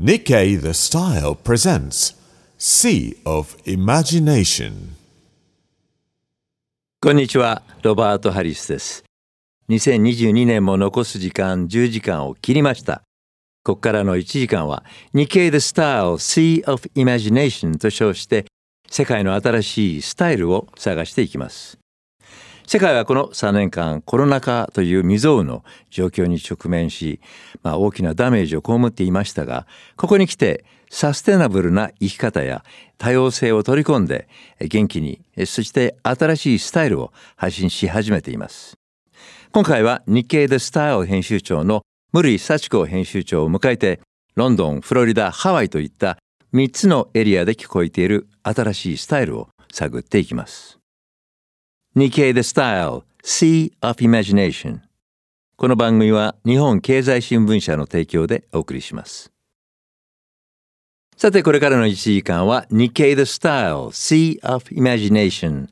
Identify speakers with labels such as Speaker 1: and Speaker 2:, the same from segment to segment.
Speaker 1: Nikkei the Style presents Sea of Imagination.
Speaker 2: こんにちは、ロバート・ハリスです。2022年も残す時間10時間を切りました。ここからの1時間は日経 The Style Sea of Imagination と称して世界の新しいスタイルを探していきます。世界はこの3年間コロナ禍という未曾有の状況に直面し、まあ、大きなダメージを被っていましたがここに来てサステナブルな生き方や多様性を取り込んで元気にそして新しいスタイルを発信し始めています。今回は日経 The Style 編集長の無井幸子編集長を迎えてロンドンフロリダハワイといった3つのエリアで聞こえている新しいスタイルを探っていきます。日経 The Style Sea of Imagination. この番組は日本経済新聞社の提供でお送りします。さてこれからの1時間は日経 The Style Sea of Imagination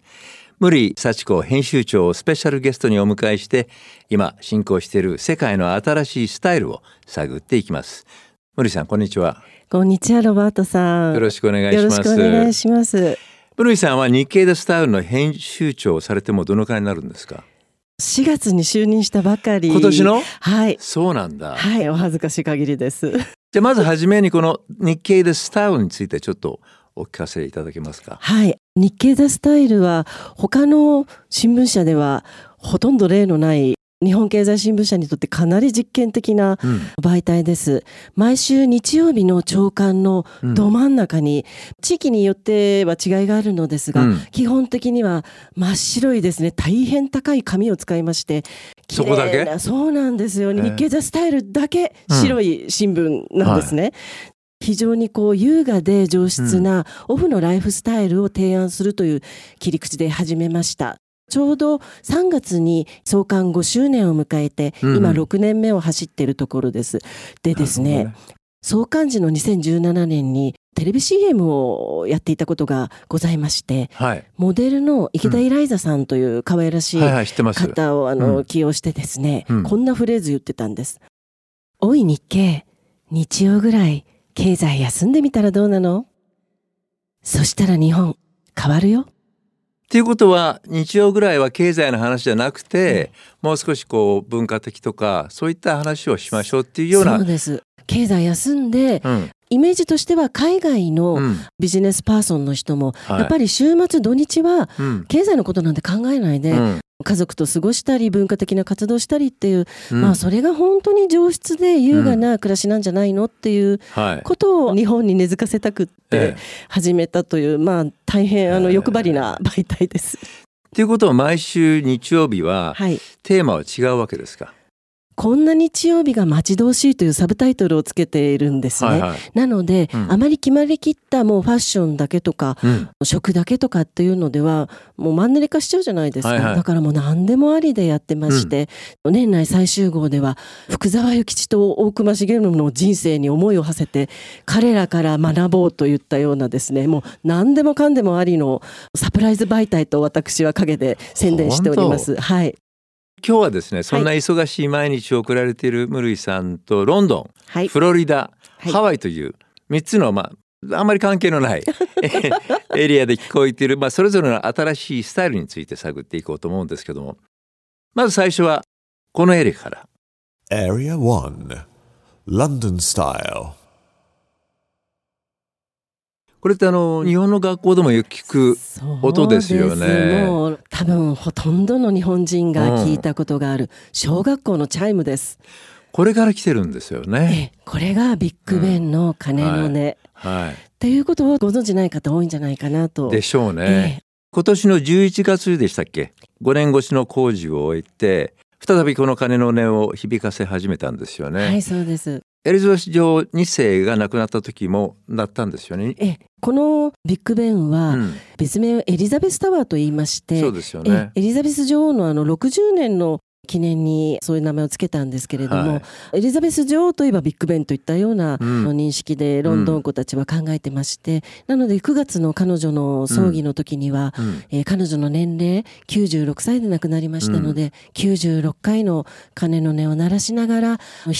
Speaker 2: 無理幸子編集長をスペシャルゲストにお迎えして今進行している世界の新しいスタイルを探っていきます。無理さんこんにちは。
Speaker 3: こんにちは、ロバートさん。
Speaker 2: よろしくお願いします。
Speaker 3: よろしくお願いします。
Speaker 2: 無理さんは日経 The Style の編集長をされてもどのくらいになるんですか
Speaker 3: ？4月に就任したばかり。
Speaker 2: 今年の？
Speaker 3: はい。
Speaker 2: そうなんだ
Speaker 3: はい、お恥ずかしい限りです。
Speaker 2: じゃあまずはじめにこの日経 The Style についてちょっとお聞かせいただけますか？
Speaker 3: はい。日経ザスタイルは他の新聞社ではほとんど例のない日本経済新聞社にとってかなり実験的な
Speaker 2: うん。
Speaker 3: 媒体です。毎週日曜日の朝刊のど真ん中に、地域によっては違いがあるのですが、
Speaker 2: うん。
Speaker 3: 基本的には真っ白いですね。大変高い紙を使いまして
Speaker 2: そこだけ？
Speaker 3: そうなんですよ。日経ザスタイルだけ白い新聞なんですね。非常にこう優雅で上質なオフのライフスタイルを提案するという切り口で始めました。ちょうど3月に創刊5周年を迎えて、
Speaker 2: うんうん。
Speaker 3: 今6年目を走っているところです。でですね、創刊時の2017年にテレビ CM をやっていたことがございまして
Speaker 2: ほどね
Speaker 3: モデルの池田イライザさんという可愛らしい方をあの、
Speaker 2: うん。
Speaker 3: 起用してですね、
Speaker 2: うん。
Speaker 3: こんなフレーズ言ってたんです。おい日経日曜ぐらい経済休んでみたらどうなの？そしたら日本変わるよ。
Speaker 2: っていうことは日曜ぐらいは経済の話じゃなくて、もう少しこう文化的とかそういった話をしましょうっていうような。
Speaker 3: そうです。経済休んで、
Speaker 2: うん。
Speaker 3: イメージとしては海外の
Speaker 2: うん。
Speaker 3: ビジネスパーソンの人も、
Speaker 2: はい。
Speaker 3: やっぱり週末土日は
Speaker 2: うん。
Speaker 3: 経済のことなんて考えないで、
Speaker 2: うん
Speaker 3: 家族と過ごしたり文化的な活動したりっていう、
Speaker 2: うん
Speaker 3: まあそれが本当に上質で優雅な暮らしなんじゃないのっていう
Speaker 2: はい
Speaker 3: ことを日本に根付かせたくって
Speaker 2: ええ
Speaker 3: 始めたという、まあ大変あの
Speaker 2: ええ
Speaker 3: 欲張りな媒体です。
Speaker 2: っていうことは毎週日曜日は
Speaker 3: はい。
Speaker 2: テーマは違うわけですか？
Speaker 3: こんな日曜日が待ち遠しいというサブタイトルをつけているんですね。
Speaker 2: はいはい。
Speaker 3: なので、
Speaker 2: うん。
Speaker 3: あまり決まりきったもうファッションだけとか
Speaker 2: うん。
Speaker 3: 食だけとかっていうのではもうマンネリ化しちゃうじゃないですか、
Speaker 2: はいはい。
Speaker 3: だからもう何でもありでやってまして、年内最終号では福沢諭吉と大隈重信の人生に思いを馳せて彼らから学ぼうといったようなですねもう何でもかんでもありのサプライズ媒体と私は陰で宣伝しております。はい、
Speaker 2: 今日はですねそんな忙しい毎日を送られている無類さんとロンドン、
Speaker 3: はい。
Speaker 2: フロリダ、
Speaker 3: はい。
Speaker 2: ハワイという3つのまああんまり関係のない エリアで聞こえている、まあ、それぞれの新しいスタイルについて探っていこうと思うんですけども。まず最初はこのエリアから。
Speaker 1: Area 1 London Style.
Speaker 2: これってあの日本の学校でもよく聞く音ですよね
Speaker 3: もう多分ほとんどの日本人が聞いたことがある小学校のチャイムです。
Speaker 2: これから来てるんですよ
Speaker 3: え
Speaker 2: ね。
Speaker 3: えこれがビッグベンの鐘の音、っ
Speaker 2: は
Speaker 3: ていうことをご存知ない方多いんじゃないかなと。
Speaker 2: い、でしょうね。
Speaker 3: ええ
Speaker 2: 今年の11月でしたっけ？5年越しの工事を終えて再びこの鐘の音を響かせ始めたんですよね。
Speaker 3: はいそうです。
Speaker 2: エリザベス女王2世が亡くなった時もだったんですよね。
Speaker 3: ええこのビッグベンは
Speaker 2: うん、
Speaker 3: 別名エリザベスタワーと言いまして、
Speaker 2: そうですよ
Speaker 3: え
Speaker 2: ね。
Speaker 3: えエリザベス女王のあの60年の記念にそういう名前をつけたんですけれども、
Speaker 2: はい。
Speaker 3: エリザベス女王といえばビッグベンといったような
Speaker 2: うん。
Speaker 3: 認識でロンドン子たちは考えてまして、なので9月の彼女の葬儀の時には、
Speaker 2: うん。
Speaker 3: えー彼女の年齢96歳で亡くなりましたので、96回の鐘の音を鳴らしながら棺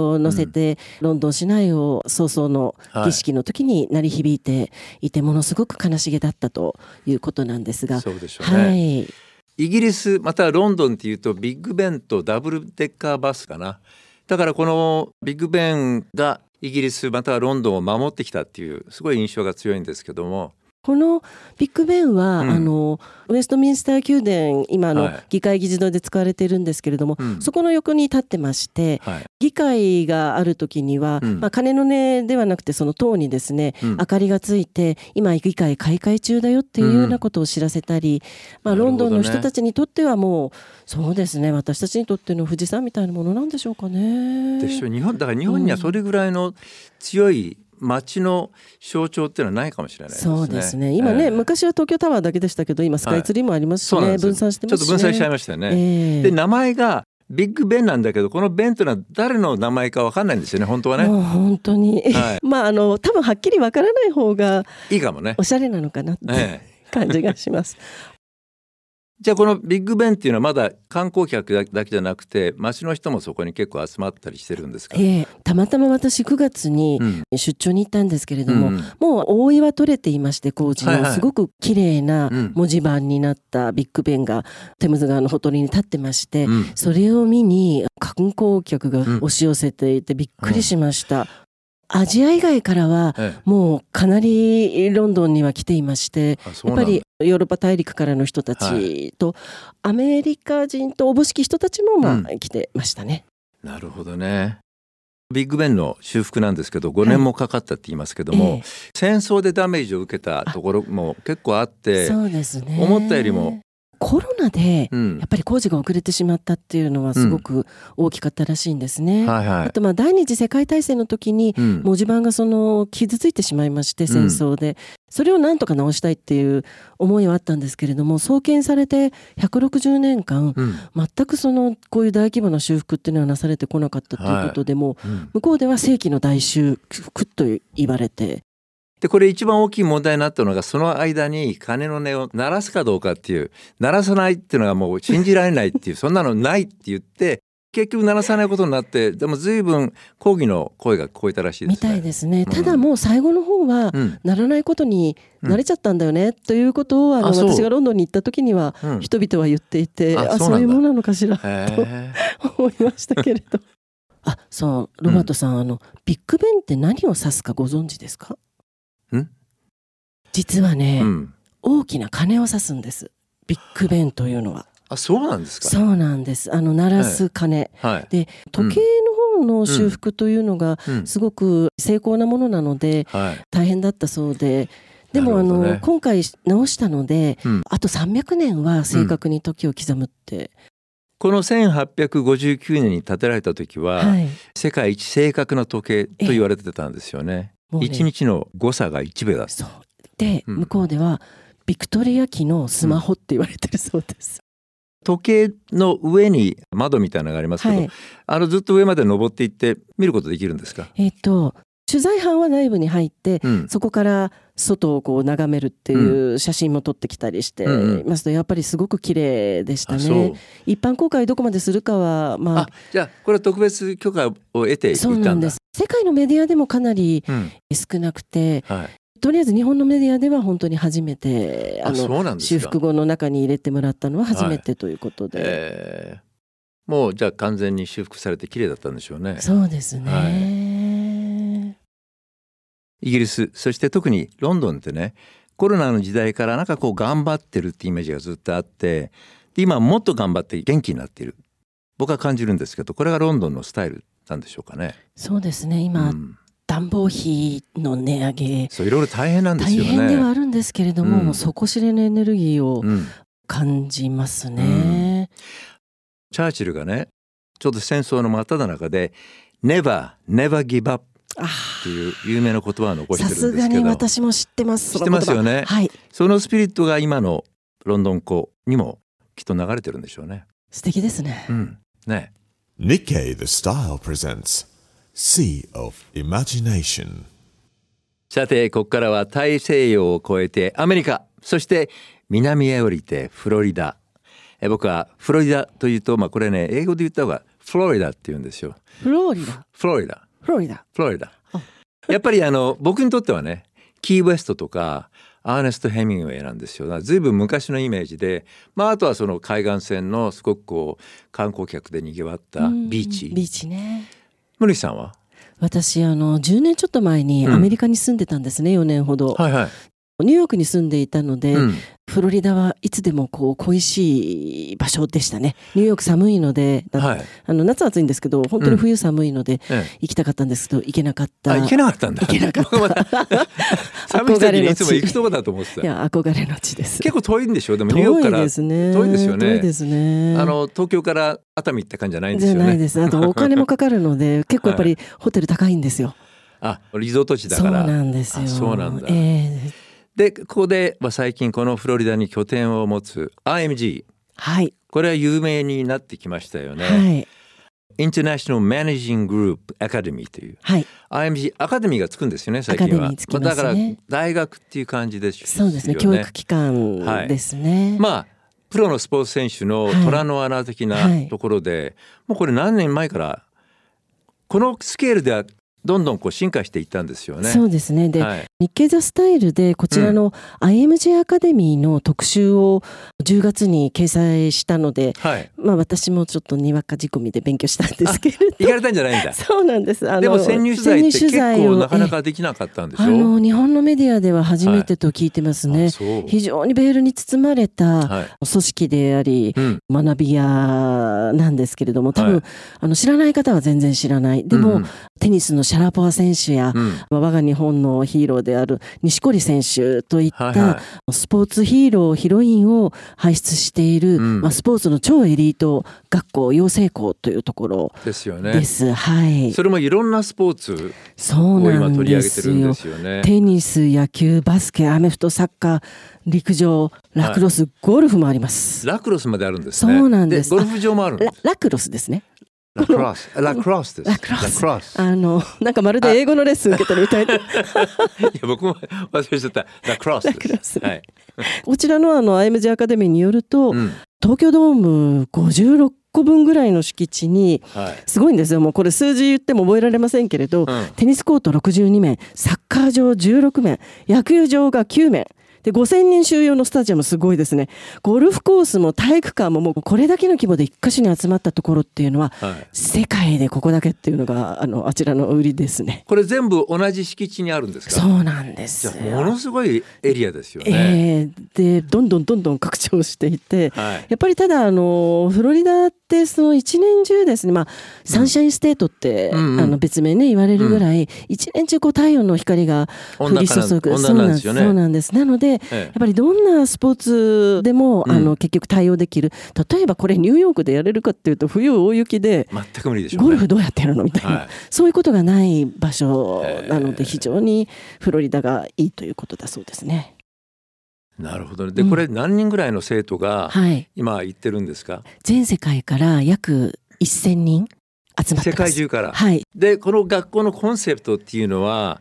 Speaker 3: を乗せて、ロンドン市内を早々の儀式の時に鳴り響いていてものすごく悲しげだったということなんですが。
Speaker 2: そうでしょうね、
Speaker 3: はい、
Speaker 2: イギリスまたはロンドンっていうとビッグベンとダブルデッカーバスかな。だからこのビッグベンがイギリスまたはロンドンを守ってきたっていうすごい印象が強いんですけども。
Speaker 3: このビッグベンは、
Speaker 2: うん。
Speaker 3: あのウェストミンスター宮殿今の
Speaker 2: はい。
Speaker 3: 議会議事堂で使われているんですけれども、
Speaker 2: うん。
Speaker 3: そこの横に立ってまして
Speaker 2: はい。
Speaker 3: 議会がある時には、
Speaker 2: うん。
Speaker 3: まあ、鐘の音ではなくてその塔にですね、
Speaker 2: うん。
Speaker 3: 明かりがついて今議会開会中だよっていうようなことを知らせたり、まあ、ロンドンの人たちにとってはもうそうですね私たちにとっての富士山みたいなものなんでしょうかね。
Speaker 2: でしょ日本だから日本にはそれぐらいの強い街の象徴っていうのはないかもしれないですね。
Speaker 3: そうですね今ね、
Speaker 2: ええ
Speaker 3: 昔は東京タワーだけでしたけど今スカイツリーもありますしね、
Speaker 2: そうなんですよ
Speaker 3: 分散してますし、ね、
Speaker 2: ちょっと分散しちゃいましたよね。
Speaker 3: ええ
Speaker 2: で名前がビッグベンなんだけどこのベンというのは誰の名前かわかんないんですよね本当はね。
Speaker 3: 本当に、
Speaker 2: は
Speaker 3: まああの多分はっきりわからない方が
Speaker 2: いいかもね
Speaker 3: お。しゃれなのかなって
Speaker 2: ええ
Speaker 3: 感じがします。
Speaker 2: じゃあこのビッグベンっていうのはまだ観光客だだけじゃなくて街の人もそこに結構集まったりしてるんですか、
Speaker 3: ええ。たまたま私9月に
Speaker 2: うん。
Speaker 3: 出張に行ったんですけれども、
Speaker 2: うん。
Speaker 3: もう覆いは取れていまして工事のすごく綺麗な
Speaker 2: うん。
Speaker 3: 文字盤になったビッグベンがテムズ川のほとりに立ってまして、
Speaker 2: うん。
Speaker 3: それを見に観光客が押し寄せていてびっくりしました。アジア以外からは
Speaker 2: ええ。
Speaker 3: もうかなりロンドンには来ていましてやっぱりヨーロッパ大陸からの人たちと、アメリカ人とおぼしき人たちもまあ、
Speaker 2: うん。
Speaker 3: 来てましたね。
Speaker 2: なるほどね。ビッグベンの修復なんですけど5年もかかったって言いますけども、
Speaker 3: ええ。
Speaker 2: 戦争でダメージを受けたところも結構あって
Speaker 3: ね。
Speaker 2: 思ったよりも
Speaker 3: コロナで
Speaker 2: うん。
Speaker 3: やっぱり工事が遅れてしまったっていうのはすごく大きかったらしいんですね。
Speaker 2: はいはい。
Speaker 3: あとまあ第二次世界大戦の時に
Speaker 2: うん。
Speaker 3: 文字盤がその傷ついてしまいまして戦争で、それをなんとか直したいっていう思いはあったんですけれども創建されて160年間
Speaker 2: うん。
Speaker 3: 全くそのこういう大規模な修復っていうのはなされてこなかったということでも、
Speaker 2: うん。
Speaker 3: 向こうでは世紀の大修復と言われて
Speaker 2: でこれ一番大きい問題になったのがその間に鐘の音を鳴らすかどうかっていう鳴らさないっていうのがもう信じられないっていうそんなのないって言って結局鳴らさないことになってでも随分抗議の声が聞こえたらしいですね。
Speaker 3: みたいですね。
Speaker 2: うん。
Speaker 3: ただもう最後の方は、
Speaker 2: うん。
Speaker 3: ならないことに慣れちゃったんだよね、ということをあの私がロンドンに行った時には
Speaker 2: うん。
Speaker 3: 人々は言っていて、あ
Speaker 2: あそう
Speaker 3: いうものなのかしら
Speaker 2: へえ
Speaker 3: 思いましたけれど。あそう。ロバートさん、あのビッグベンって何を指すかご存知ですか？
Speaker 2: ん
Speaker 3: 実はね、
Speaker 2: うん、
Speaker 3: 大きな鐘を指すんです。ビッグベンというのは。
Speaker 2: あそうなんですか？
Speaker 3: そうなんです。あの鳴らす鐘、
Speaker 2: はい。
Speaker 3: で時計の方の修復というのが
Speaker 2: うん。
Speaker 3: すごく精巧なものなので、
Speaker 2: はい。
Speaker 3: 大変だったそうで。でもあの、今回直したので、
Speaker 2: うん。
Speaker 3: あと300年は正確に時を刻むって、
Speaker 2: この1859年に建てられた時は、
Speaker 3: はい。
Speaker 2: 世界一正確な時計と言われてたんですよね。
Speaker 3: もうね
Speaker 2: 一日の誤差が1秒だ。
Speaker 3: そうで、
Speaker 2: うん
Speaker 3: 向こうではビクトリア期のスマホって言われてるそうです。
Speaker 2: 時計の上に窓みたいなのがありますけど、
Speaker 3: はい、
Speaker 2: あのずっと上まで登っていって見ることできるんですか？
Speaker 3: えっ、と取材班は内部に入って、
Speaker 2: うん。
Speaker 3: そこから外をこう眺めるっていう写真も撮ってきたりして
Speaker 2: うんうん
Speaker 3: ますとやっぱりすごく綺麗でした
Speaker 2: あそう
Speaker 3: ね。一般公開どこまでするかはま
Speaker 2: あ
Speaker 3: あ
Speaker 2: じゃあこれは特別許可を得ていっただ。
Speaker 3: そうんなんです。世界のメディアでもかなり
Speaker 2: うん。
Speaker 3: 少なくて
Speaker 2: はい。
Speaker 3: とりあえず日本のメディアでは本当に初めてあの。修復後の中に入れてもらったのは初めてということで、
Speaker 2: えーもうじゃあ完全に修復されて綺麗だったんでしょうね。
Speaker 3: そうですね、
Speaker 2: イギリスそして特にロンドンってねコロナの時代からなんかこう頑張ってるってイメージがずっとあってで今もっと頑張って元気になっている僕は感じるんですけどこれがロンドンのスタイルなんでしょうかね。
Speaker 3: そうですね今、
Speaker 2: うん
Speaker 3: 暖房費の値上げ
Speaker 2: そういろいろ大変なんです
Speaker 3: 大
Speaker 2: よね。
Speaker 3: 変ではあるんですけれども、
Speaker 2: うん
Speaker 3: 底知れぬエネルギーを
Speaker 2: うん、
Speaker 3: 感じますね。
Speaker 2: チャーチルがねちょうど戦争の真っ只中で「Never, never give up」
Speaker 3: あ
Speaker 2: っていう有名な言葉を残して
Speaker 3: さすがに
Speaker 2: るんですけど
Speaker 3: 私も知ってます。
Speaker 2: 知ってますよね
Speaker 3: はい。
Speaker 2: そのスピリットが今のロンドン港にもきっと流れてるんでしょうね。
Speaker 3: 素敵ですね。
Speaker 2: うん。ね。
Speaker 1: Nikkei the Style presents Sea of Imagination.
Speaker 2: さて、ここからは大西洋を越えてアメリカ、そして南へ降りてフロリダ。え僕はフロリダというと、まあこれね、英語で言った方がフロリダって言うんですよ。
Speaker 3: フロリダ？
Speaker 2: フロリダ。
Speaker 3: フロリダ。
Speaker 2: フロリダ。やっぱりあの僕にとってはねキーウェストとかアーネスト・ヘミングウェイなんですよ。ずいぶん昔のイメージで、まあ、あとはその海岸線のすごくこう観光客でにぎわったビーチ。
Speaker 3: ビーチね。
Speaker 2: 森木さんは？
Speaker 3: 私あの10年ちょっと前に
Speaker 2: うん
Speaker 3: アメリカに住んでたんですね、4年ほど、
Speaker 2: はいはい。
Speaker 3: ニューヨークに住んでいたので、
Speaker 2: うん
Speaker 3: フロリダはいつでもこう恋しい場所でしたね。ニューヨーク寒いので、だ
Speaker 2: はい。
Speaker 3: あの夏は暑いんですけど本当に冬寒いので、
Speaker 2: ええ
Speaker 3: 行きたかったんですけど行けなかった。
Speaker 2: あ行けなかったんだ。
Speaker 3: 行けなかった。
Speaker 2: 寒い時にいつも行くとこだと思ってた。
Speaker 3: いや憧れの地です。
Speaker 2: 結構遠いんでしょ？でもニューヨーク
Speaker 3: 遠い
Speaker 2: から
Speaker 3: ですね。
Speaker 2: 遠いですよね。
Speaker 3: 遠いですね。
Speaker 2: あの東京から熱海行った感じじゃないんです
Speaker 3: じゃ
Speaker 2: よね。
Speaker 3: ないです。あとお金もかかるので 結構やっぱりホテル高いんですよ、
Speaker 2: あリゾート地だ
Speaker 3: そう
Speaker 2: から。
Speaker 3: なんですよ。
Speaker 2: あそうなんだ。
Speaker 3: ええ
Speaker 2: でここで、まあ、最近このフロリダに拠点を持つ IMG
Speaker 3: はい、
Speaker 2: これは有名になってきましたよね。
Speaker 3: はい。
Speaker 2: インターナショナル・マネージング・グループ・アカデミーという。
Speaker 3: はい。
Speaker 2: IMG アカデミーがつくんですよね最近は。だから大学っていう感じです
Speaker 3: そうですね。
Speaker 2: よ
Speaker 3: 教育機関ですね、
Speaker 2: まあプロのスポーツ選手の
Speaker 3: はい。
Speaker 2: 虎の穴的な
Speaker 3: はい。
Speaker 2: ところで、もうこれ何年前からこのスケールではどんどんこう進化していったんですよね。
Speaker 3: そうですね。で、
Speaker 2: はい、
Speaker 3: 日経ザスタイルでこちらの IMG アカデミーの特集を10月に掲載したので、
Speaker 2: はい、
Speaker 3: まあ私もちょっとにわか仕込みで勉強したんですけれど。
Speaker 2: 行かれたんじゃないんだ。
Speaker 3: そうなんです。あの
Speaker 2: でも潜入取材ってなかな
Speaker 3: え
Speaker 2: かできなかったんでしょ？
Speaker 3: あの日本のメディアでは初めてと聞いてますね。
Speaker 2: あそう。
Speaker 3: 非常にベールに包まれた
Speaker 2: はい。
Speaker 3: 組織であり、
Speaker 2: うん。
Speaker 3: 学び屋なんですけれども多分、
Speaker 2: はい。
Speaker 3: あの知らない方は全然知らない。でも、
Speaker 2: うん
Speaker 3: テニスのシャラポワ選手や、
Speaker 2: うん
Speaker 3: まあ我が日本のヒーローである錦織選手といった、
Speaker 2: はいは
Speaker 3: スポーツヒーローヒロインを輩出している、
Speaker 2: うん
Speaker 3: まあ、スポーツの超エリート学校養成校というところ
Speaker 2: い、ですよね
Speaker 3: で。す。はい。
Speaker 2: それもいろんなスポーツ
Speaker 3: そう
Speaker 2: を今
Speaker 3: なん
Speaker 2: 取り上げて
Speaker 3: ですよ
Speaker 2: るんで。すよね。
Speaker 3: テニス、野球、バスケ、アメフト、サッカー、陸上、ラクロス、ゴルフもあります。
Speaker 2: ラクロスまであるんですね。
Speaker 3: そうなんです
Speaker 2: ゴルフ場もある
Speaker 3: ラクロスですね。
Speaker 2: ラクロス、ラクロスです。
Speaker 3: ラクロス
Speaker 2: ロス。
Speaker 3: あの、なんかまるで英語のレッスン受けてるみたいな。
Speaker 2: いや僕も忘れちゃった。ラクロスです。はい。
Speaker 3: こちらのあの IMG アカデミーによると、
Speaker 2: うん。
Speaker 3: 東京ドーム56個分ぐらいの敷地に、
Speaker 2: はい。
Speaker 3: すごいんですよ。もうこれ数字言っても覚えられませんけれど、
Speaker 2: うん
Speaker 3: テニスコート62面、サッカー場16面、野球場が9面。で5000人収容のスタジアムすごいですね。ゴルフコースも体育館ももうこれだけの規模で一箇所に集まったところっていうのは
Speaker 2: はい。
Speaker 3: 世界でここだけっていうのがあのあちらの売りですね。
Speaker 2: これ全部同じ敷地にあるんですか？
Speaker 3: そうなんです
Speaker 2: ものすごいエリアですよね。
Speaker 3: えーでどんどんどんどん拡張していて、
Speaker 2: はい。
Speaker 3: やっぱりただあのフロリダってその一年中ですね、まあ、サンシャインステートって、
Speaker 2: うんうん。
Speaker 3: あの別名ね言われるぐらい、一年中こう太陽の光が降り注ぐ。
Speaker 2: 温暖化なんですよね。
Speaker 3: そうなんですなのでやっ
Speaker 2: ええ。
Speaker 3: ぱりどんなスポーツでも、
Speaker 2: うん。
Speaker 3: あの結局対応できる。例えばこれニューヨークでやれるかっていうと冬大雪で
Speaker 2: 全く無理でしょうね。
Speaker 3: ゴルフどうやってやるの？みたいな、
Speaker 2: はい。
Speaker 3: そういうことがない場所なので非常にフロリダがいいということだそうですね。
Speaker 2: なるほどね。で
Speaker 3: うん
Speaker 2: これ何人ぐらいの生徒が
Speaker 3: はい、
Speaker 2: 今行ってるんですか？
Speaker 3: 全世界から約1000人集まって
Speaker 2: 世。界中から。
Speaker 3: はい、
Speaker 2: でこの学校のコンセプトっていうのは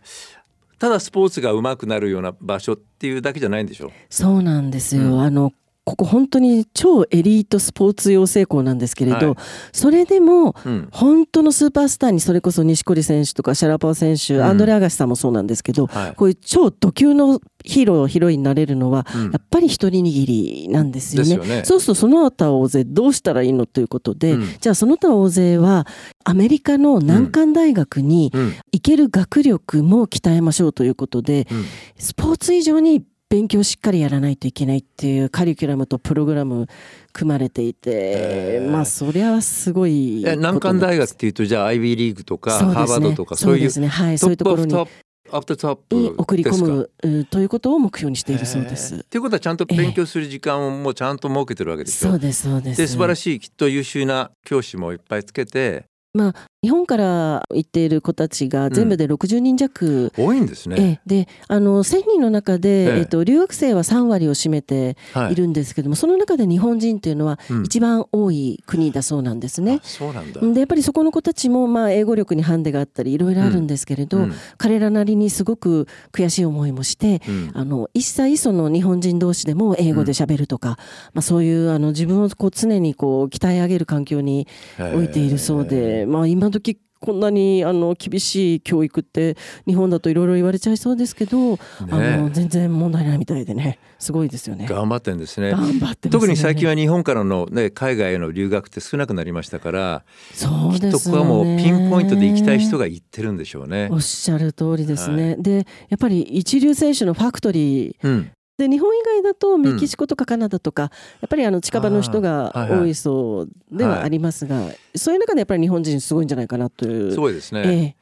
Speaker 2: ただスポーツが上手くなるような場所っていうだけじゃないんでしょ？
Speaker 3: そうなんですよ。
Speaker 2: うん
Speaker 3: あのここ本当に超エリートスポーツ養成校なんですけれど、
Speaker 2: はい。
Speaker 3: それでも
Speaker 2: うん。
Speaker 3: 本当のスーパースターにそれこそ錦織選手とかシャラパワ選手、
Speaker 2: うん。
Speaker 3: アンドレ・アガシさんもそうなんですけど、
Speaker 2: はい。
Speaker 3: こういう超ド級のヒーローヒロインになれるのは、
Speaker 2: うん。
Speaker 3: やっぱり一人握りなんですよね。
Speaker 2: よね。
Speaker 3: そうするとその他大勢どうしたらいいのということで、
Speaker 2: うん。
Speaker 3: じゃあその他大勢はアメリカの難関大学に
Speaker 2: うん。
Speaker 3: 行ける学力も鍛えましょうということで、
Speaker 2: うん。
Speaker 3: スポーツ以上に勉強しっかりやらないといけないっていうカリキュラムとプログラム組まれていてまあそりゃすごい
Speaker 2: え難関大学
Speaker 3: こ
Speaker 2: っていうとじゃあ IB リーグとか
Speaker 3: となんです
Speaker 2: ハーバードとか
Speaker 3: そ
Speaker 2: そうういう
Speaker 3: ですね。はいそういうところに
Speaker 2: top of top of top
Speaker 3: に送り込むうんということを目標にしているそうです。
Speaker 2: っ。ていうことはちゃんと勉強する時間をもうちゃんと設けてるわけでしょ？
Speaker 3: そうですそうです。
Speaker 2: で素晴ら。
Speaker 3: しい
Speaker 2: きっと優秀な教師もいっぱいつけて。
Speaker 3: まあ日本から行っている子たちが全部で60人弱、
Speaker 2: 多いんです
Speaker 3: ええ。
Speaker 2: ね。
Speaker 3: であの1000人の中で、
Speaker 2: ええ。
Speaker 3: えっと、留学生は3割を占めて
Speaker 2: はい。
Speaker 3: いるんですけども、その中で日本人っていうのは
Speaker 2: うん。
Speaker 3: 一番多い国だそうなんですね。
Speaker 2: あ。そうなんだ。
Speaker 3: でやっぱりそこの子たちも、まあ、英語力にハンデがあったりいろいろあるんですけれど、
Speaker 2: うん。
Speaker 3: 彼らなりにすごく悔しい思いもして、
Speaker 2: うん。
Speaker 3: あの一切その日本人同士でも英語で喋るとか、まあ、そういうあの自分をこう常にこう鍛え上げる環境に置いているそうで、まあ、今時こんなにあの厳しい教育って日本だといろいろ言われちゃいそうですけど、あの全然問題ないみたいでねすごいですよね。
Speaker 2: 頑張ってんですね。
Speaker 3: 頑張ってね
Speaker 2: 特に最近は日本からの、ね、海外への留学って少なくなりましたから、
Speaker 3: そうですよね
Speaker 2: そこはもうピンポイントで行きたい人が行ってるんでしょうね
Speaker 3: お。っしゃる通りですね。でやっぱり一流選手のファクトリー
Speaker 2: うん、
Speaker 3: で日本以外だとメキシコとかカナダとか、やっぱりあの近場の人が多いそうではありますが、そういう中でやっぱり日本人すごいんじゃないかなという。
Speaker 2: すごいですね。
Speaker 3: ええ。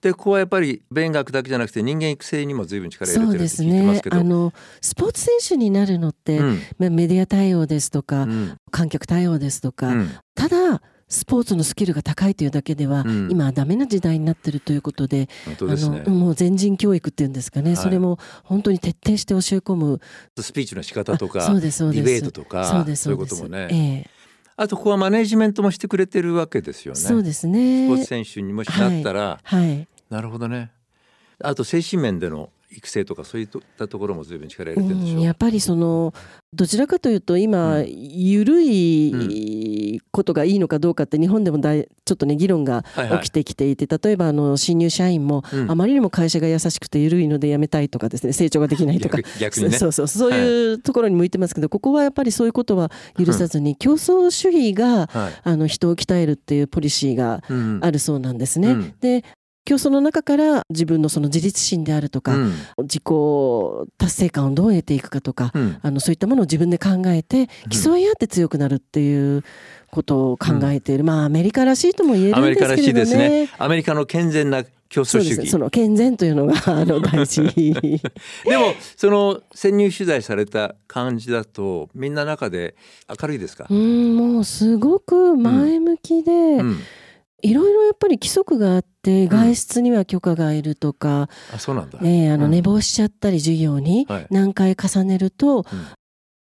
Speaker 2: でここはやっぱり勉学だけじゃなくて人間育成にも随分力入れ
Speaker 3: そう
Speaker 2: てるって
Speaker 3: ですね
Speaker 2: 聞いてますけど。
Speaker 3: あのスポーツ選手になるのって、
Speaker 2: うん。
Speaker 3: まあメディア対応ですとか、
Speaker 2: うん。
Speaker 3: 観客対応ですとか、
Speaker 2: うん。
Speaker 3: ただスポーツのスキルが高いというだけでは、
Speaker 2: うん。
Speaker 3: 今はダメな時代になってるということで
Speaker 2: ね。
Speaker 3: あのもう全人教育っていうんですかね、
Speaker 2: はい。
Speaker 3: それも本当に徹底して教え込む。
Speaker 2: スピーチの仕方とかディベートとか
Speaker 3: そう
Speaker 2: いうこともね、
Speaker 3: ええ。
Speaker 2: あとここはマネジメントもしてくれてるわけですよね。
Speaker 3: そうですね。
Speaker 2: スポーツ選手にもしなったら、
Speaker 3: はい。
Speaker 2: なるほどね。あと精神面での育成とかそういったところも随分力入れてるんでしょ
Speaker 3: う。んやっぱりそのどちらかというと今、
Speaker 2: うん。
Speaker 3: 緩いことがいいのかどうかって日本でもだいちょっとね議論が起きてきていて、例えばあの新入社員も、
Speaker 2: うん。
Speaker 3: あまりにも会社が優しくて緩いので辞めたいとかですね成長ができないとか。
Speaker 2: 逆逆にね。
Speaker 3: そうそうそういうところに向いてますけど、ここはやっぱりそういうことは許さずに、競争主義が
Speaker 2: はい。
Speaker 3: あの人を鍛えるっていうポリシーが
Speaker 2: うん。
Speaker 3: あるそうなんですね。
Speaker 2: うん
Speaker 3: で競争の中から自分のその自立心であるとか、
Speaker 2: うん。
Speaker 3: 自己達成感をどう得ていくかとか、
Speaker 2: うん。
Speaker 3: あのそういったものを自分で考えて競い合って強くなるっていうことを考えている、まあアメリカらしいとも言え
Speaker 2: アメリカらしい
Speaker 3: るんです
Speaker 2: ね。
Speaker 3: ね。
Speaker 2: アメリカの健全な競
Speaker 3: そうです。
Speaker 2: 争主義
Speaker 3: その健全というのがあの大事。
Speaker 2: でもその潜入取材された感じだとみんな中で明るいですか、
Speaker 3: うんもうすごく前向きで、
Speaker 2: うん
Speaker 3: いろいろやっぱり規則があって外出には許可がいるとか、
Speaker 2: あそうなんだ、
Speaker 3: あの
Speaker 2: うん。
Speaker 3: 寝坊しちゃったり授業に
Speaker 2: はい。
Speaker 3: 何回重ねると
Speaker 2: うん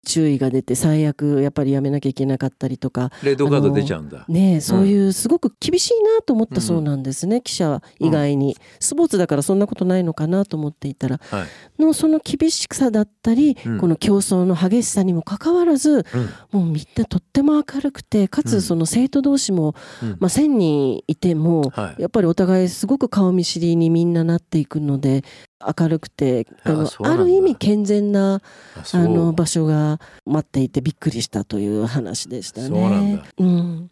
Speaker 3: 注意が出て最悪やっぱりやめなきゃいけなかったりとか
Speaker 2: レッドカード出ちゃうんだ、
Speaker 3: ねえそういうすごく厳しいなと思ったそうなんですね、記者以外に、スポーツだからそんなことないのかなと思っていたら
Speaker 2: はい。
Speaker 3: のその厳しさだったり、
Speaker 2: うん。
Speaker 3: この競争の激しさにもかかわらず
Speaker 2: うん。
Speaker 3: もうみんなとっても明るくてか
Speaker 2: うん。
Speaker 3: つその生徒同士も、
Speaker 2: うん。
Speaker 3: まあ、1,000人いても、
Speaker 2: はい。
Speaker 3: やっぱりお互いすごく顔見知りにみんななっていくので明るくてあのある意味健全な
Speaker 2: あ
Speaker 3: の場所が待っていてびっくりしたという話でしたね。
Speaker 2: そうなんだ。
Speaker 3: うん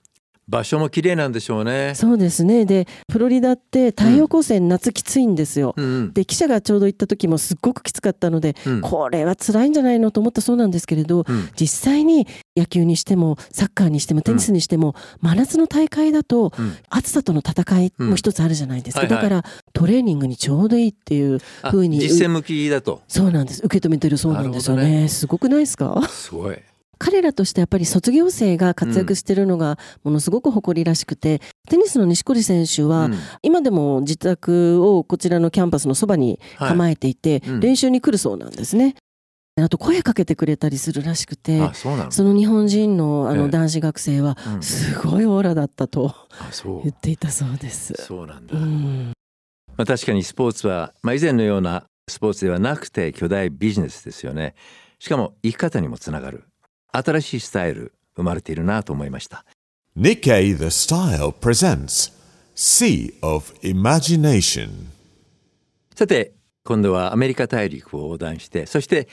Speaker 2: 場所も綺麗なんでしょうね。
Speaker 3: そうですね。でプロリダって太陽光線夏きついんですよ。
Speaker 2: うん。うん。
Speaker 3: で記者がちょうど行った時もすっごくきつかったので、
Speaker 2: うん。
Speaker 3: これは辛いんじゃないのと思ったそうなんですけれど、
Speaker 2: うん。
Speaker 3: 実際に野球にしてもサッカーにしてもテニスにしても、真夏の大会だと
Speaker 2: うん。
Speaker 3: 暑さとの戦いも一つあるじゃないですか、
Speaker 2: うんはいはい。
Speaker 3: だからトレーニングにちょうどいいっていう
Speaker 2: あ
Speaker 3: 風に
Speaker 2: 実践向きだと。
Speaker 3: そうなんです。受け止めてるそうなんですよね。
Speaker 2: なるほど
Speaker 3: すごくないですか？
Speaker 2: すごい
Speaker 3: 彼らとしてやっぱり卒業生が活躍してるのがものすごく誇りらしくて、テニスの錦織選手は、
Speaker 2: うん。
Speaker 3: 今でも自宅をこちらのキャンパスのそばに構えていて、練習に来るそうなんですね。あと声かけてくれたりするらしくて
Speaker 2: あその？
Speaker 3: 日本人のあ
Speaker 2: ええ。
Speaker 3: の男子学生は
Speaker 2: うん。
Speaker 3: すごいオーラだったと言っていたそうです。
Speaker 2: そうなんだ、
Speaker 3: うん。
Speaker 2: まあ、確かにスポーツは、まあ、以前のようなスポーツではなくて巨大ビジネスですよね。しかも生き方にもつながる新しいスタイル生まれているなと思いました。
Speaker 1: Nikkei the Style presents Sea of Imagination.
Speaker 2: さて今度はアメリカ大陸を横断してそして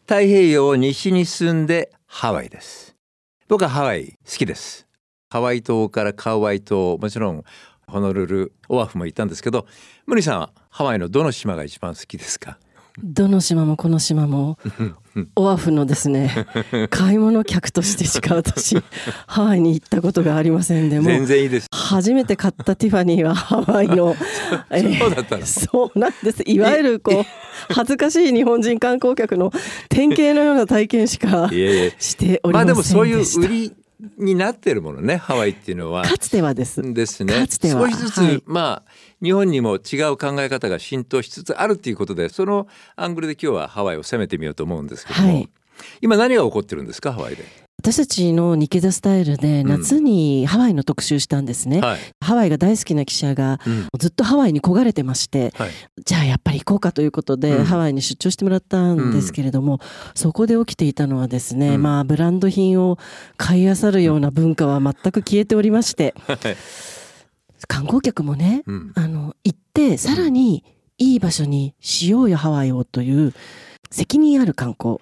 Speaker 2: 太平洋を西に進んでハワイです。僕はハワイ好きです。ハワイ島からカウアイ島もちろんホノルルオアフも行ったんですけどムニさんはハワイのどの島が一番好きですか？
Speaker 3: どの島もこの島もオアフのですね 買い物客としてしか私ハワイに行ったことがありませんでも
Speaker 2: 全然いいです。
Speaker 3: 初めて買ったティファニーはハワイの えー
Speaker 2: そうだったの？
Speaker 3: そうなんです。いわゆるこう恥ずかしい日本人観光客の典型のような体験しかしておりませんでした。
Speaker 2: まあでもそういう売りになってるものねハワイっていうのは。
Speaker 3: かつてはです。
Speaker 2: ですね
Speaker 3: かつては
Speaker 2: 少しずつ、
Speaker 3: はい
Speaker 2: まあ日本にも違う考え方が浸透しつつあるっていうことでそのアングルで今日はハワイを攻めてみようと思うんですけども、
Speaker 3: はい
Speaker 2: 今何が起こってるんですかハワイで？
Speaker 3: 私たちの日経ザスタイルで夏にハワイの特集したんですね。
Speaker 2: はい、
Speaker 3: ハワイが大好きな記者が
Speaker 2: うん。
Speaker 3: ずっとハワイに焦がれてまして、
Speaker 2: はい。
Speaker 3: じゃあやっぱり行こうかということで、
Speaker 2: うん。
Speaker 3: ハワイに出張してもらったんですけれども、そこで起きていたのはですね、
Speaker 2: うん。
Speaker 3: まあブランド品を買い漁るような文化は全く消えておりまして、観光客もね、
Speaker 2: うん。
Speaker 3: あの行ってさらにいい場所にしようよハワイをという責任ある観光。
Speaker 2: はい、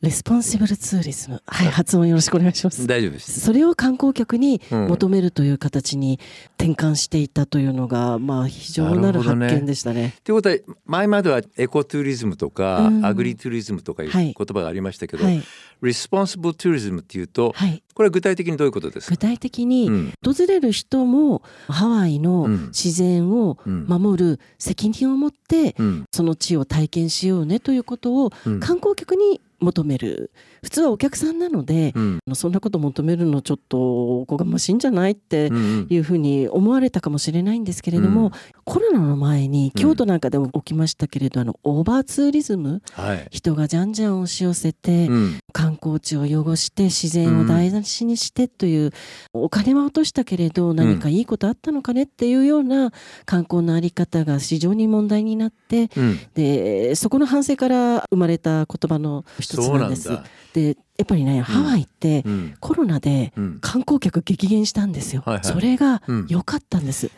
Speaker 3: responsible tourism はい発音よろしくお願いします。
Speaker 2: 大丈夫です。
Speaker 3: それを観光客に
Speaker 2: うん。
Speaker 3: 求めるという形に転換していたというのが、まあ非常なる発見でしたね。
Speaker 2: ということは前まではエコトゥーリズムとか、
Speaker 3: うん。
Speaker 2: アグリトゥーリズムとかいう
Speaker 3: はい。
Speaker 2: 言葉がありましたけど、
Speaker 3: はい、
Speaker 2: リスポンシブルトゥーリズムっていうと、
Speaker 3: はい、
Speaker 2: これは具体的にどういうことですか？
Speaker 3: 具体的に
Speaker 2: うん。
Speaker 3: 訪れる人もハワイの
Speaker 2: うん。
Speaker 3: 自然を
Speaker 2: うん。
Speaker 3: 守る責任を持って
Speaker 2: うん。
Speaker 3: その地を体験しようねということを
Speaker 2: うん。
Speaker 3: 観光客に求める普通はお客さんなので
Speaker 2: うん。
Speaker 3: そんなこと求めるのちょっとおこがましいんじゃないって
Speaker 2: うん
Speaker 3: いうふうに思われたかもしれないんですけれども、
Speaker 2: うん。
Speaker 3: コロナの前に
Speaker 2: うん
Speaker 3: 京都なんかでも起きましたけれど、あのオーバーツーリズム
Speaker 2: はい、
Speaker 3: 人がじゃんじゃん押し寄せて、
Speaker 2: うん。
Speaker 3: 観光地を汚して自然を台無しにしてという、お金は落としたけれど何かいいことあったのかねっていうような観光のあり方が非常に問題になって
Speaker 2: うん、
Speaker 3: でそこの反省から生まれた言葉の一つなです。でやっぱりねハワイって
Speaker 2: うん。
Speaker 3: コロナで
Speaker 2: うん。
Speaker 3: 観光客激減したんですよ。
Speaker 2: はいはい。
Speaker 3: それが
Speaker 2: うん。
Speaker 3: 良かったんです。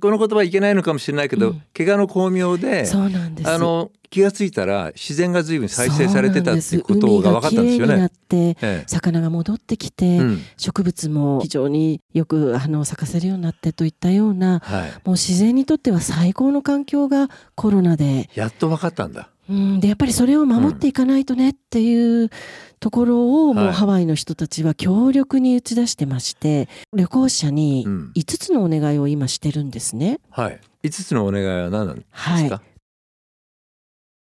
Speaker 2: この言葉はいけないのかもしれないけど、
Speaker 3: うん。
Speaker 2: 怪我の巧妙で
Speaker 3: そうなんです。
Speaker 2: あの気がついたら自然が随分再生されてたっていうことが分かったんですよね。
Speaker 3: になって
Speaker 2: え
Speaker 3: 魚が戻ってきて、
Speaker 2: えうん。
Speaker 3: 植物も非常によく花を咲かせるようになってといったような
Speaker 2: はい、
Speaker 3: もう自然にとっては最高の環境がコロナで、
Speaker 2: やっと分かったんだ。
Speaker 3: うん、でやっぱりそれを守っていかないとねっていうところをもう
Speaker 2: はい
Speaker 3: ハワイの人たちは強力に打ち出してまして旅行者に
Speaker 2: うん
Speaker 3: 5つのお願いを今してるんですね。
Speaker 2: はい。五つのお願いは何なんです
Speaker 3: はい
Speaker 2: か。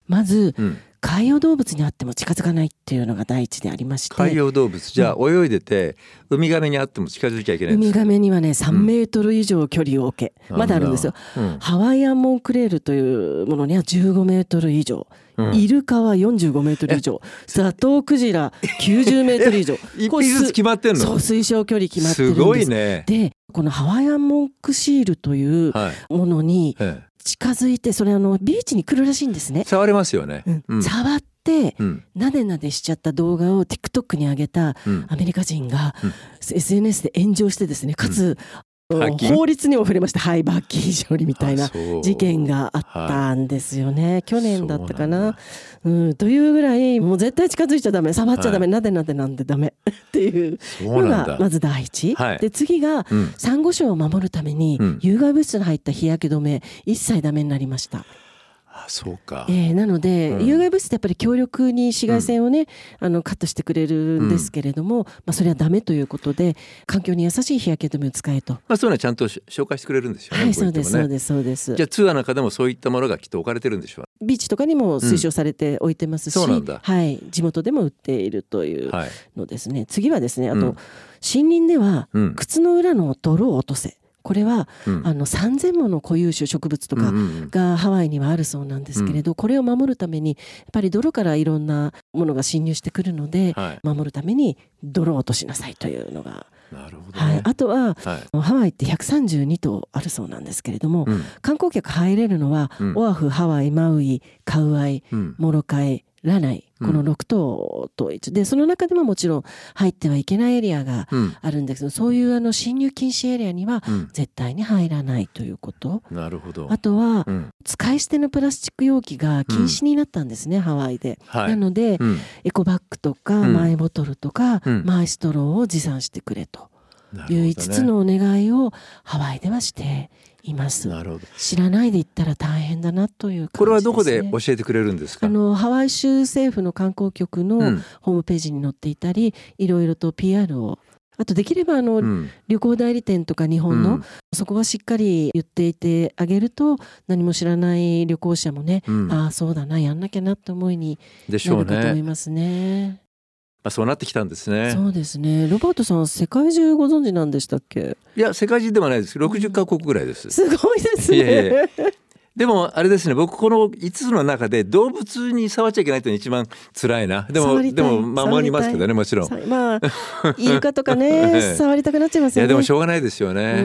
Speaker 3: まず
Speaker 2: うん、
Speaker 3: 海洋動物にあっても近づかないっていうのが第一でありまして
Speaker 2: 海洋動物じゃあ泳いでてウミガメにあっても近づいちゃいけないん
Speaker 3: ウミ
Speaker 2: ですか。
Speaker 3: ガメにはね3メートル以上距離を置け、まだあるんですよ。
Speaker 2: うん
Speaker 3: ハワイアンモンクレールというものには15メートル以上、
Speaker 2: うん
Speaker 3: イルカは45メートル以上、ザトウクジラ90メートル以上
Speaker 2: 一匹ずつ決まってんの？
Speaker 3: そう推奨距離決まってるん
Speaker 2: す
Speaker 3: です。
Speaker 2: ごいね。
Speaker 3: でこのハワイアンモンクシールという
Speaker 2: はい。
Speaker 3: ものに
Speaker 2: え
Speaker 3: 近づいてそれあのビーチに来るらしいんですね。
Speaker 2: え、。触れますよね。
Speaker 3: うん。
Speaker 2: うん。
Speaker 3: 触って
Speaker 2: うん。
Speaker 3: なでなでしちゃった動画を TikTok に上げた
Speaker 2: うん。
Speaker 3: アメリカ人が
Speaker 2: うん。
Speaker 3: SNS で炎上してですねかつ、法律にも触れました。はい罰金処理みたいな事件があったんですよね、去年だったかな。
Speaker 2: そうなん
Speaker 3: というぐらいもう絶対近づいちゃダメ。触っちゃダメ、
Speaker 2: は
Speaker 3: なでなでなんでダメっていうの。がまず第一、
Speaker 2: はい。
Speaker 3: で次が
Speaker 2: うん。
Speaker 3: サンゴ礁を守るために
Speaker 2: うん。
Speaker 3: 有害物質の入った日焼け止め一切ダメになりました。
Speaker 2: あ、そうか。
Speaker 3: えーなので、
Speaker 2: うん
Speaker 3: 有害物質ってやっぱり強力に紫外線をね、あのカットしてくれるんですけれども、まあ、それはダメということで環境に優しい日焼け止めを使えと。
Speaker 2: まあそういうのはちゃんとし紹介してくれるんですよね。
Speaker 3: はい、そうですそうですそうです
Speaker 2: じゃあツアーなんかでもそういったものがきっと置かれてるんでしょ
Speaker 3: ビーチとかにも推奨されて置いてますし、
Speaker 2: そうなんだ
Speaker 3: はい、地元でも売っているという
Speaker 2: う。はい。
Speaker 3: のですね、次はですねあと、
Speaker 2: うん
Speaker 3: 森林では
Speaker 2: うん。
Speaker 3: 靴の裏の泥を落とせこれは、
Speaker 2: うん。
Speaker 3: あの3,000もの固有種植物とか、
Speaker 2: うんうん
Speaker 3: がハワイにはあるそうなんですけれど、これを守るためにやっぱり泥からいろんなものが侵入してくるので、
Speaker 2: はい。
Speaker 3: 守るために泥を落としなさいというのが、
Speaker 2: なるほど
Speaker 3: はい。
Speaker 2: ね。、
Speaker 3: あとは
Speaker 2: はい。
Speaker 3: ハワイって132島あるそうなんですけれども、
Speaker 2: うん。
Speaker 3: 観光客入れるのは、
Speaker 2: うん。
Speaker 3: オアフハワイマウイカウアイ
Speaker 2: うん。
Speaker 3: モロカイラナイこの6島統一でその中でももちろん入ってはいけないエリアが
Speaker 2: うん
Speaker 3: あるんですけどそういうあの侵入禁止エリアには
Speaker 2: うん。
Speaker 3: 絶対に入らないということ
Speaker 2: なるほど。
Speaker 3: あとは
Speaker 2: うん。
Speaker 3: 使い捨てのプラスチック容器が禁止になったんですね、ハワイで。
Speaker 2: は。
Speaker 3: ないので、
Speaker 2: うん。
Speaker 3: エコバッグとか
Speaker 2: うん
Speaker 3: マイボトルとか、
Speaker 2: うん
Speaker 3: マイストローを持参してくれという5つ。のお願いをハワイではしています。
Speaker 2: なるほど。
Speaker 3: 知らないで行ったら大変だなという感じです、ね。
Speaker 2: これはどこで教えてくれるんですか？
Speaker 3: あのハワイ州政府の観光局の
Speaker 2: うん
Speaker 3: ホームページに載っていたり、いろいろと PR をあとできればあの、
Speaker 2: うん。
Speaker 3: 旅行代理店とか日本の、
Speaker 2: うん
Speaker 3: そこはしっかり言っていてあげると何も知らない旅行者もね、
Speaker 2: うん
Speaker 3: ああそうだなやんなきゃなって思いに
Speaker 2: でし
Speaker 3: なるかと思。いますね。
Speaker 2: まあ、そうなってきたんですね。
Speaker 3: そうですね。ロバートさん世界中ご存知なんでしたっけ？
Speaker 2: いや世界中ではないです。60カ国ぐらいです。
Speaker 3: すごいですね。
Speaker 2: いやいやでもあれですね僕この5つの中で動物に触っちゃいけないというのが一番辛いなでもでも守りますけどねもちろん
Speaker 3: まあ イルカとかね触りたくなっちゃいますよね
Speaker 2: いやでもしょうがないですよね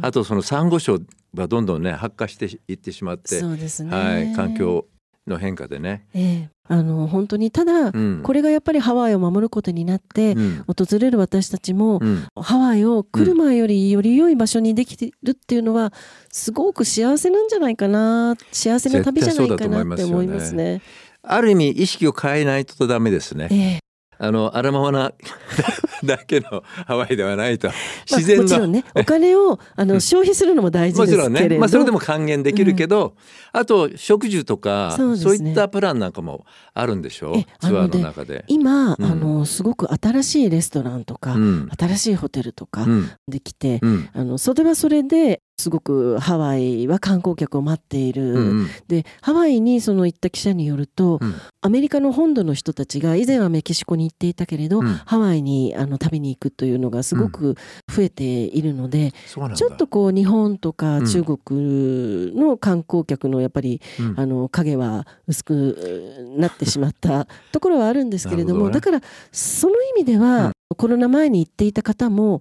Speaker 2: あとそのサンゴ礁はどんどんね発火していってしまって
Speaker 3: そうですね、
Speaker 2: はい、環境の変化でね、
Speaker 3: ええ、あの本当にただ、うん、これがやっぱりハワイを守ることになって、うん、訪れる私たちも、うん、ハワイを来る前よりより良い場所にできてるっていうのはすごく幸せなんじゃないかな幸せな旅じゃないかなって思いますね。
Speaker 2: ある意味意識を変えないとダメですね。ええ、あのあらままな だけのハワイではないと。
Speaker 3: 自然の、もちろんねお金をあの消費するのも大事ですけれども。ちろんね、
Speaker 2: まあ、それでも還元できるけど、うん、あと食住とかそう、ね,、いったプランなんかもあるんでしょう？ツアーの中で。
Speaker 3: 今、うん、あのすごく新しいレストランとか、うん、新しいホテルとかできて、あのそれはそれですごくハワイは観光客を待っている、うんうん、でハワイにその行った記者によると、うん、アメリカの本土の人たちが以前はメキシコに行っていたけれど、うん、ハワイにあの旅に行くというのがすごく増えているので、うん、ちょっとこう日本とか中国の観光客のやっぱり、あの影は薄くなってしまったところはあるんですけれども、ね、だからその意味では、コロナ前に行っていた方も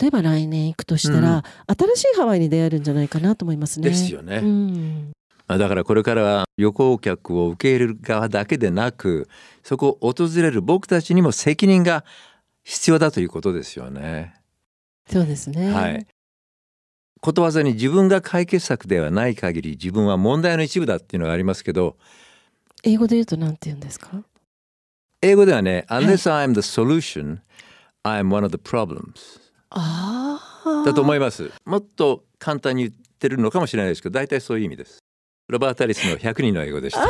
Speaker 3: 例えば来年行くとしたら、新しいハワイに出会えるんじゃないかなと思いますね。
Speaker 2: ですよね。うん、だからこれからは旅行客を受け入れる側だけでなくそこを訪れる僕たちにも責任が必要だということですよね。
Speaker 3: そうですね。
Speaker 2: はい。ことわざに自分が解決策ではない限り自分は問題の一部だっていうのがありますけど
Speaker 3: 英語で言うと何て言うんですか？
Speaker 2: 英語ではね、unless I'm the solution, I'm one of the problems. だと思います。もっと簡単に言ってるのかもしれないですけど大体そういう意味です。ロバート・アリスの100人の英語でした。
Speaker 3: あ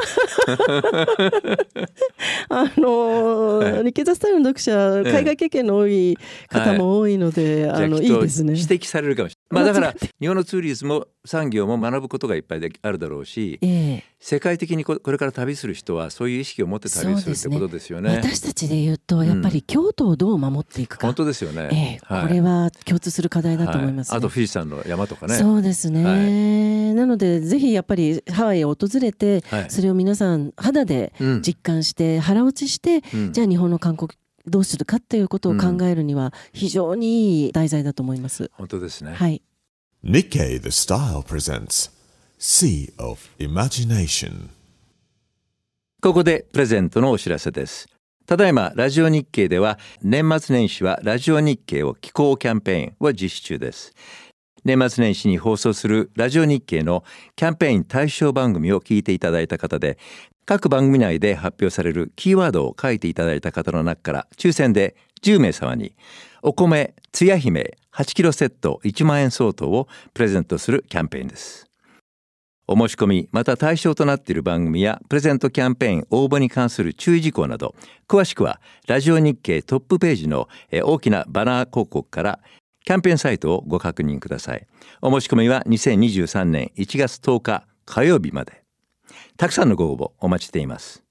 Speaker 3: のー、はい、日経ザスタイルの読者、海外経験の多い方も多いので、はい、あのいいですね。
Speaker 2: 指摘されるかもしれない。まあだから日本のツーリズム産業も学ぶことがいっぱいであるだろうし、えー、世界的にこれから旅する人はそういう意識を持って旅するってことですよね。
Speaker 3: ね。私たちで言うとやっぱり京都をどう守っていくか。
Speaker 2: 本当ですよね、
Speaker 3: えー、これは共通する課題だと思います、ね。
Speaker 2: はい、あと富士山の山とかね。
Speaker 3: そうですね。なのでぜひやっぱりハワイを訪れて、それを皆さん肌で実感して腹落ちして、うん、じゃあ日本の韓国どうするかっていうことを考えるには非常にいい題材だと思います。
Speaker 2: 本当ですね。
Speaker 3: はい。
Speaker 1: Nikkei the Style presents Sea of Imagination
Speaker 2: ここでプレゼントのお知らせです。ただいまラジオ日経では年末年始はラジオ日経を寄稿キャンペーンを実施中です。年末年始に放送するラジオ日経のキャンペーン対象番組を聞いていただいた方で各番組内で発表されるキーワードを書いていただいた方の中から抽選で10名様にお米つや姫8キロセット1万円相当をプレゼントするキャンペーンです。お申し込みまた対象となっている番組やプレゼントキャンペーン応募に関する注意事項など詳しくはラジオ日経トップページの大きなバナー広告からキャンペーンサイトをご確認ください。お申し込みは2023年1月10日火曜日まで。たくさんのご応募お待ちしています。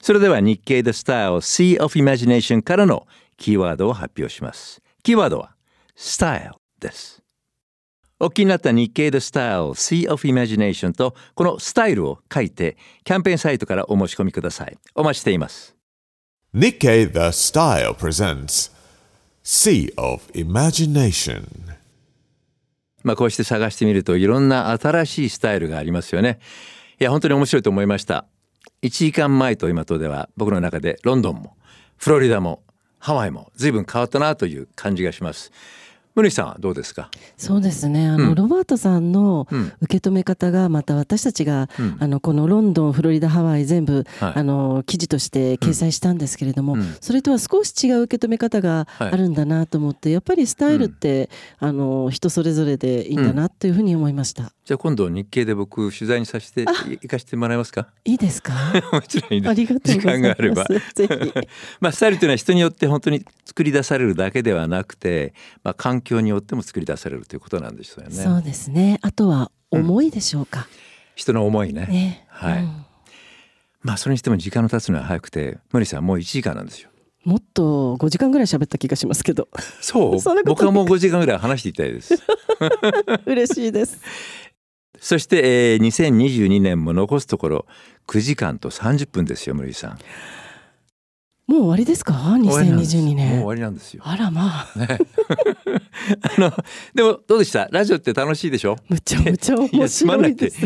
Speaker 2: それでは日経 The Style Sea of Imagination からのキーワードを発表します。キーワードは Style です。お気になった日経 The Style Sea of Imagination とこのスタイルを書いてキャンペーンサイトからお申し込みください。お待ちしています。
Speaker 1: 日経 The Style presents Sea of Imagination
Speaker 2: まあこうして探してみるといろんな新しいスタイルがありますよね。いや本当に面白いと思いました。1時間前と今とでは僕の中でロンドンもフロリダもハワイも随分変わったなという感じがします。ムさんはどうですか？
Speaker 3: そうですね。あの、うん、ロバートさんの受け止め方がまた私たちが、うん、あのこのロンドンフロリダハワイ全部、はい、あの記事として掲載したんですけれども、うん、それとは少し違う受け止め方があるんだなと思って、はい、やっぱりスタイルって、あの人それぞれでいいんだなというふうに思いました。
Speaker 2: じゃあ今度日経で僕取材にさせて行かせてもらえますか？
Speaker 3: いいですか？
Speaker 2: もちろんいいです。
Speaker 3: ありがとう時
Speaker 2: 間があれば。まあスタイルというのは人によって本当に作り出されるだけではなくて、まあ環境によっても作り出されるということなんですよね。
Speaker 3: そうですね。あとは思いでしょうか？うん、
Speaker 2: 人の思いね。
Speaker 3: ね
Speaker 2: はい。うんまあそれにしても時間の経つのは早くて無理さんもう1時間なんですよ
Speaker 3: もっと5時間ぐらい喋った気がしますけど
Speaker 2: そう 僕はもう5時間ぐらい話していたいです
Speaker 3: 嬉しいです
Speaker 2: そして、えー2022年も残すところ9時間と30分ですよ無理さん。
Speaker 3: もう終わりですか？
Speaker 2: 終わりなんです
Speaker 3: 2022
Speaker 2: もう終
Speaker 3: 年
Speaker 2: わりなんですよ。
Speaker 3: あらまあ。
Speaker 2: ね。あのでもどうでした？ラジオって楽しいでしょ？
Speaker 3: むちゃむちゃ面白いです。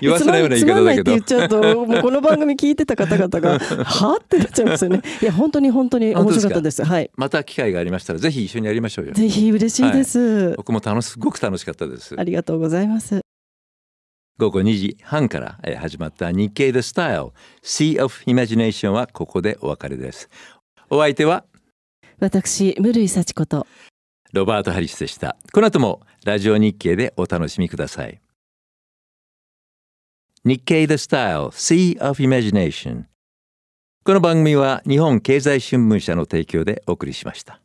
Speaker 2: 言わせないような言い方だけど。
Speaker 3: つまんないって言っちゃうともうこの番組聞いてた方々が はってなっちゃいますよね。いや本当に本当に面白かったです。はい。
Speaker 2: また機会がありましたらぜひ一緒にやりましょうよ。
Speaker 3: ぜひ嬉しいです、
Speaker 2: 僕も楽しすごく楽しかったです。
Speaker 3: ありがとうございます
Speaker 2: 午後2時半からえー始まった日経 The Style Sea of Imagination はここでお別れです。お相手は
Speaker 3: 私無類幸子と。
Speaker 2: ロバート・ハリスでした。この後もラジオ日経でお楽しみください。日経 The Style Sea of Imagination この番組は日本経済新聞社の提供でお送りしました